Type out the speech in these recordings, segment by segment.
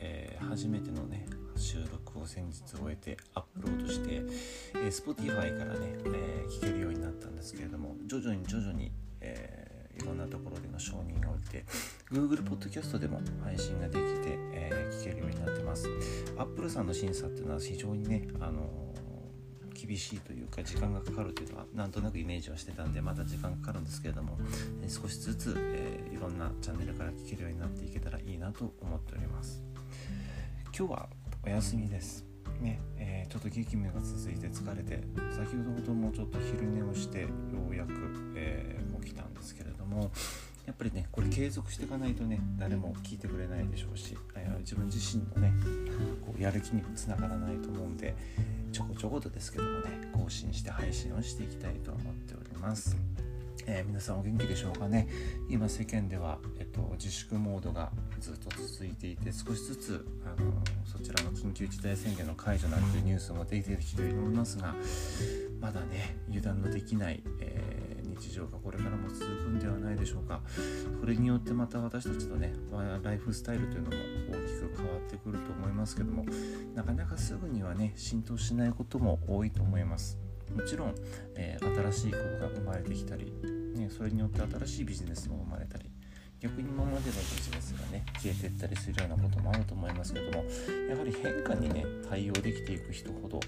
えー、初めてのね収録を先日終えてアップロードして、えー、Spotify からね、えー、聞けるようになったんですけれども徐々に徐々に、えー、いろんなところでの承認が下りて Google Podcast でも配信ができて、えー、聞けるようになってます。Apple さんの審査っていうのは非常にねあの厳しいというか時間がかかるというのはなんとなくイメージはしてたんでまだ時間かかるんですけれども、え少しずつ、えー、いろんなチャンネルから聞けるようになっていけたらいいなと思っております。今日はお休みです。ねえー、ちょっと激務が続いて疲れて先ほどもちょっと昼寝をしてようやく、えー、起きたんですけれどもやっぱりねこれ継続していかないとね誰も聞いてくれないでしょうし自分自身のねこうやる気にもつながらないと思うんでちょこちょことですけどもね更新して配信をしていきたいと思っております。えー、皆さんお元気でしょうかね？今世間では、えっと、自粛モードがずっと続いていて少しずつあのそちらの緊急事態宣言の解除なんていうニュースも出てきていますがまだね油断のできない、えー日常がこれからも続くんではないでしょうか。それによってまた私たちのねライフスタイルというのも大きく変わってくると思いますけどもなかなかすぐにはね浸透しないことも多いと思います。もちろん、えー、新しいことが生まれてきたり、ね、それによって新しいビジネスも生まれたり逆に今までのビジネスがね消えてったりするようなこともあると思いますけどもやはり変化にね対応できていく人ほど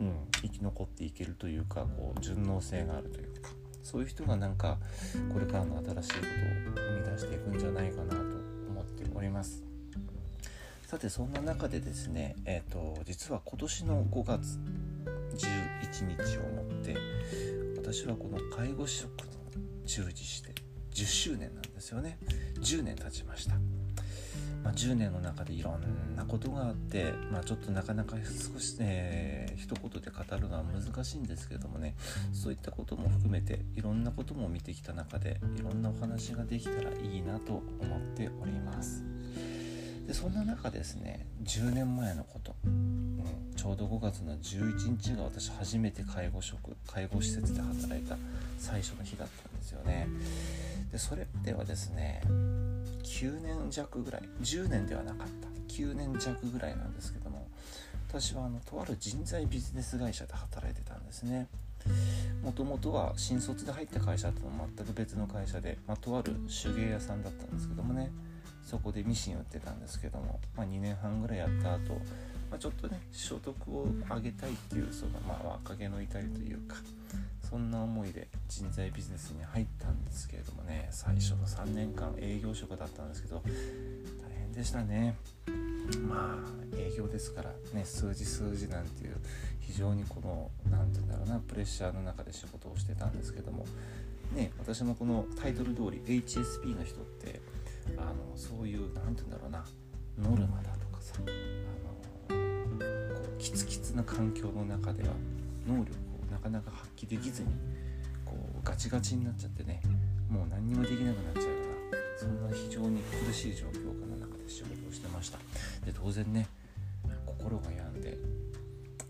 うん、生き残っていけるというかこう順応性があるというかそういう人がなんかこれからの新しいことを生み出していくんじゃないかなと思っております。さてそんな中でですねえっ、ー、と実は今年の5月11日をもって私はこの介護職に従事して10周年なんですよね。10年経ちました。まあ、10年の中でいろんなことがあって、まあ、ちょっとなかなか少し、ね、一言で語るのは難しいんですけどもねそういったことも含めていろんなことも見てきた中でいろんなお話ができたらいいなと思っております。でそんな中ですね10年前のこと、うん、ちょうど5月の11日が私初めて介護職介護施設で働いた最初の日だったんですよね。でそれではですね9年弱ぐらい10年ではなかった。9年弱ぐらいなんですけども私はあのとある人材ビジネス会社で働いてたんですね。もともとは新卒で入った会社と全く別の会社で、まあ、とある手芸屋さんだったんですけどもね。そこでミシン売ってたんですけども、まあ、2年半ぐらいやった後、まあ、ちょっとね所得を上げたいっていうその、まあ、若気の至りというかそんな思いで人材ビジネスに入ったんですけれどもね最初の3年間営業職だったんですけど大変でしたね。まあ営業ですからね数字数字なんていう非常にこの何て言うんだろうなプレッシャーの中で仕事をしてたんですけどもね私もこのタイトル通り HSP の人ってあのそういう何て言うんだろうなノルマだとかさキツキツな環境の中では能力をなかなか発揮できずにこうガチガチになっちゃってねもう何にもできなくなっちゃうようなそんな非常に苦しい状況下の中で仕事をしてました。で当然ね心が病んで、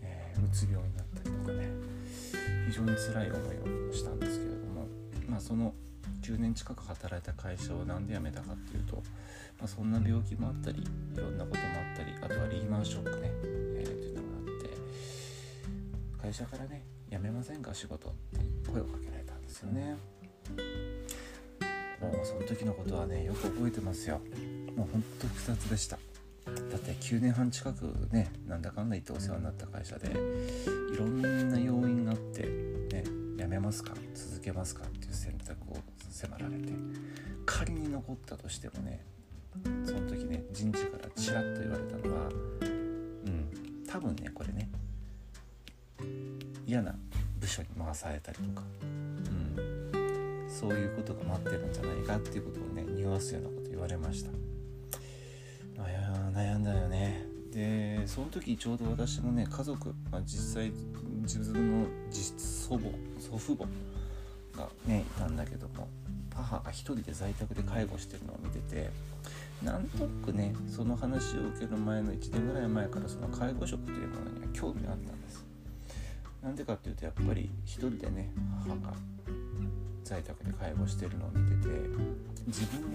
えー、うつ病になったりとかね非常に辛い思いをしたんですけれどもまあその10年近く働いた会社を何で辞めたかっていうと、まあ、そんな病気もあったりいろんなこともあったりあとはリーマンショックね、えー、会社からね辞めませんか仕事って声をかけられたんですよね。もうその時のことはねよく覚えてますよ。もうほんと複雑でした。だって9年半近くねなんだかんだ言ってお世話になった会社でいろんな要因があってね辞めますか続けますかっていう選択を迫られて仮に残ったとしてもねその時ね人事からちらっと言われたのはうん多分ねこれね嫌な部署に回されたりとか、うん、そういうことが待ってるんじゃないかっていうことをね匂わすようなこと言われました。悩んだよね。でその時ちょうど私もね家族、まあ、実際自分の実祖母祖父母がねいたんだけども母が一人で在宅で介護してるのを見ててなんとなくねその話を受ける前の1年ぐらい前からその介護職というものには興味があったんです。なんでかっていうとやっぱり一人でね母が在宅で介護してるのを見てて自分の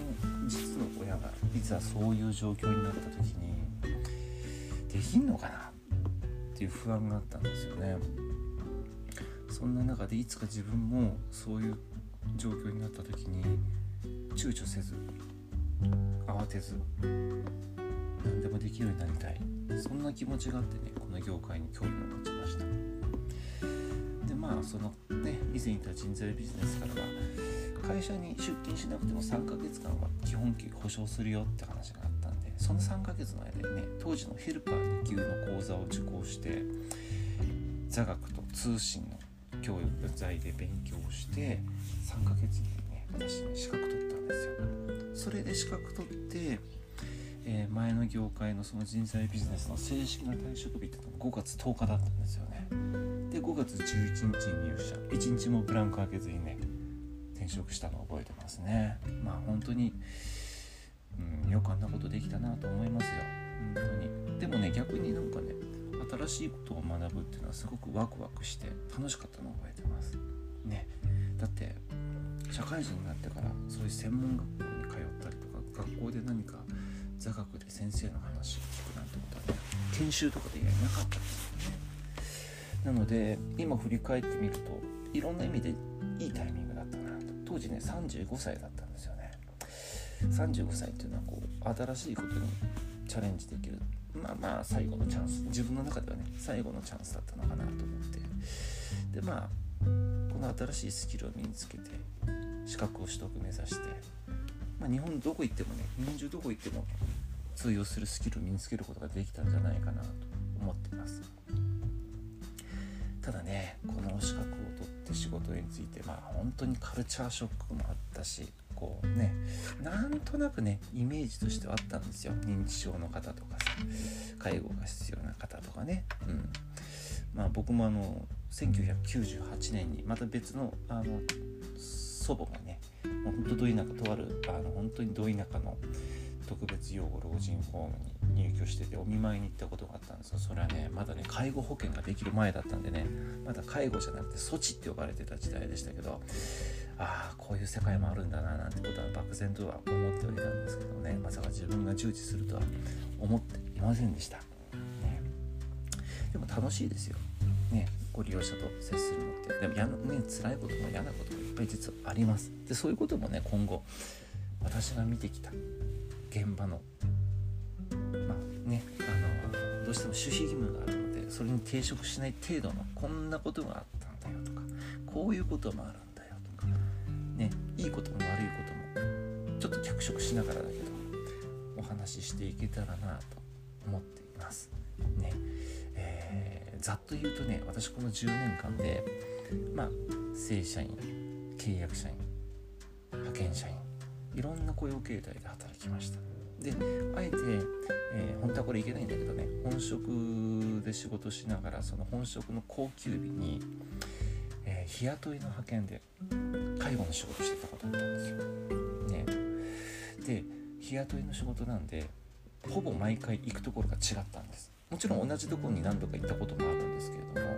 実の親がいざそういう状況になった時にできんのかなっていう不安があったんですよね。そんな中でいつか自分もそういう状況になった時に躊躇せず慌てず何でもできるようになりたい。そんな気持ちがあってねこの業界に興味を持ちました。でまあそのね以前言った人材ビジネスからは会社に出勤しなくても3ヶ月間は基本給保証するよって話があったんでその3ヶ月の間にね当時のヘルパー2級の講座を受講して座学と通信の教育材で勉強して3ヶ月にね私ね資格取ったんですよ。それで資格取ってえー、前の業界のその人材ビジネスの正式な退職日ってのが5月10日だったんですよね。5月11日に入社。1日もブランク開けずにね転職したのを覚えてますね。まあ本当に、うん、よくあんなことできたなと思いますよ。本当に。でもね逆になんかね新しいことを学ぶっていうのはすごくワクワクして楽しかったのを覚えてます。ね。だって社会人になってからそういう専門学校に通ったりとか学校で何か座学で先生の話を聞くなんてことはね研修とかで以外なかったんですよ。なので今振り返ってみるといろんな意味でいいタイミングだったなと。当時ね35歳だったんですよね。35歳っていうのはこう新しいことにチャレンジできるまあまあ最後のチャンス。自分の中ではね最後のチャンスだったのかなと思って。でまあこの新しいスキルを身につけて資格を取得目指してまあ、日本どこ行ってもね日本中どこ行っても通用するスキルを身につけることができたんじゃないかなと思ってます。ただねこの資格を取って仕事についてまあ本当にカルチャーショックもあったしこうねなんとなくねイメージとしてはあったんですよ。認知症の方とかさ介護が必要な方とかね。うん。まあ僕もあの1998年にまた別のあの祖母がねもうほんとど田舎とあるあの本当にど田舎の特別養護老人ホームに入居しててお見舞いに行ったことがあったんですよ。それはねまだね介護保険ができる前だったんでねまだ介護じゃなくて措置って呼ばれてた時代でしたけどああこういう世界もあるんだななんてことは漠然とは思っておいたんですけどねまさか自分が従事するとは思っていませんでした、ね、でも楽しいですよ。ねご利用者と接するのって。でもや、ね、辛いことも嫌なこともいっぱい実はあります。でそういうこともね今後私が見てきた現場のどうしても守秘義務があるのでそれに抵触しない程度のこんなことがあったんだよとかこういうこともあるんだよとかねいいことも悪いこともちょっと脚色しながらだけどお話ししていけたらなと思っています。ね。えー、ざっと言うとね私この10年間でまあ正社員契約社員派遣社員いろんな雇用形態で働きました。であえて、えー、本当はこれいけないんだけどね本職で仕事しながらその本職の高級日に、えー、日雇いの派遣で介護の仕事してたことあったんですよ。ね、で日雇いの仕事なんでほぼ毎回行くところが違ったんですもちろん同じところに何度か行ったこともあるんですけれども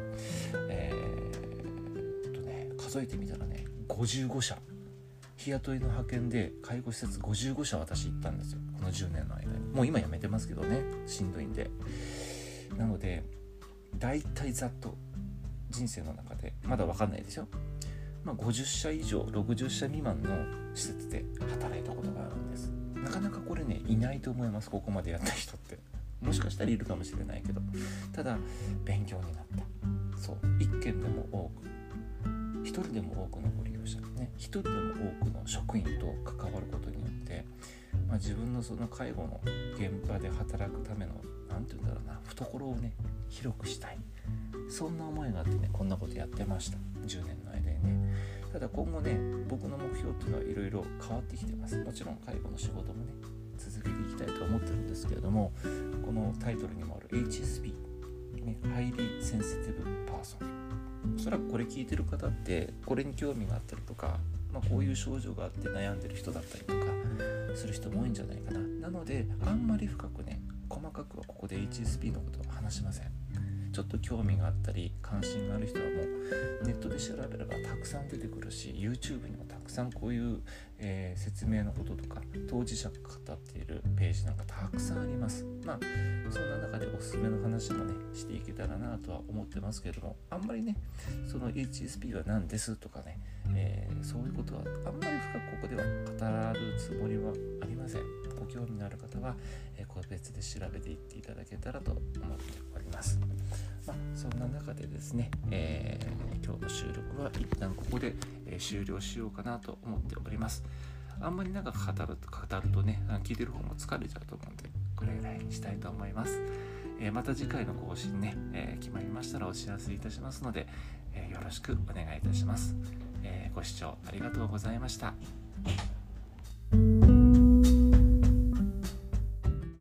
えー、とね数えてみたらね55社日雇いの派遣で介護施設55社私行ったんですよ。この10年の間に。もう今やめてますけどね。しんどいんで。なので大体ざっと人生の中でまだ分かんないですよ。まあ、50社以上60社未満の施設で働いたことがあるんです。なかなかこれねいないと思います。ここまでやった人って。もしかしたらいるかもしれないけど。ただ勉強になった。そう。一件でも多く。一人でも多くのご利用者ね一人でも多くの職員と関わることによって、まあ、自分のその介護の現場で働くための何て言うんだろうな懐をね広くしたい。そんな思いがあってねこんなことやってました。10年の間にね。ただ今後ね僕の目標っていうのはいろいろ変わってきてます。もちろん介護の仕事もね続けていきたいと思ってるんですけれどもこのタイトルにもある HSP ね、 highly sensitive person。おそらくこれ聞いてる方ってこれに興味があったりとか、まあ、こういう症状があって悩んでる人だったりとかする人も多いんじゃないかな。なのであんまり深くね細かくはここで HSP のことは話しません。ちょっと興味があったり関心がある人はもうネットで調べればたくさん出てくるし YouTube にもたくくさんこういう、えー、説明のこととか当事者が語っているページなんかたくさんあります。まあそんな中でおすすめの話もねしていけたらなとは思ってますけどもあんまりねその HSP は何ですとかね、えー、そういうことはあんまり深くここでは語るつもりはありません。ご興味のある方は、えー、個別で調べていっていただけたらと思っております。まあ、そんな中でですね、えー、今日の収録は一旦ここで、え終了しようかなと思っております。あんまり長く語ると語るとね、聞いてる方も疲れちゃうと思うんで、これぐらいにしたいと思います。え、また次回の更新ね、え、決まりましたらお知らせいたしますので、え、よろしくお願いいたします。えご視聴ありがとうございました。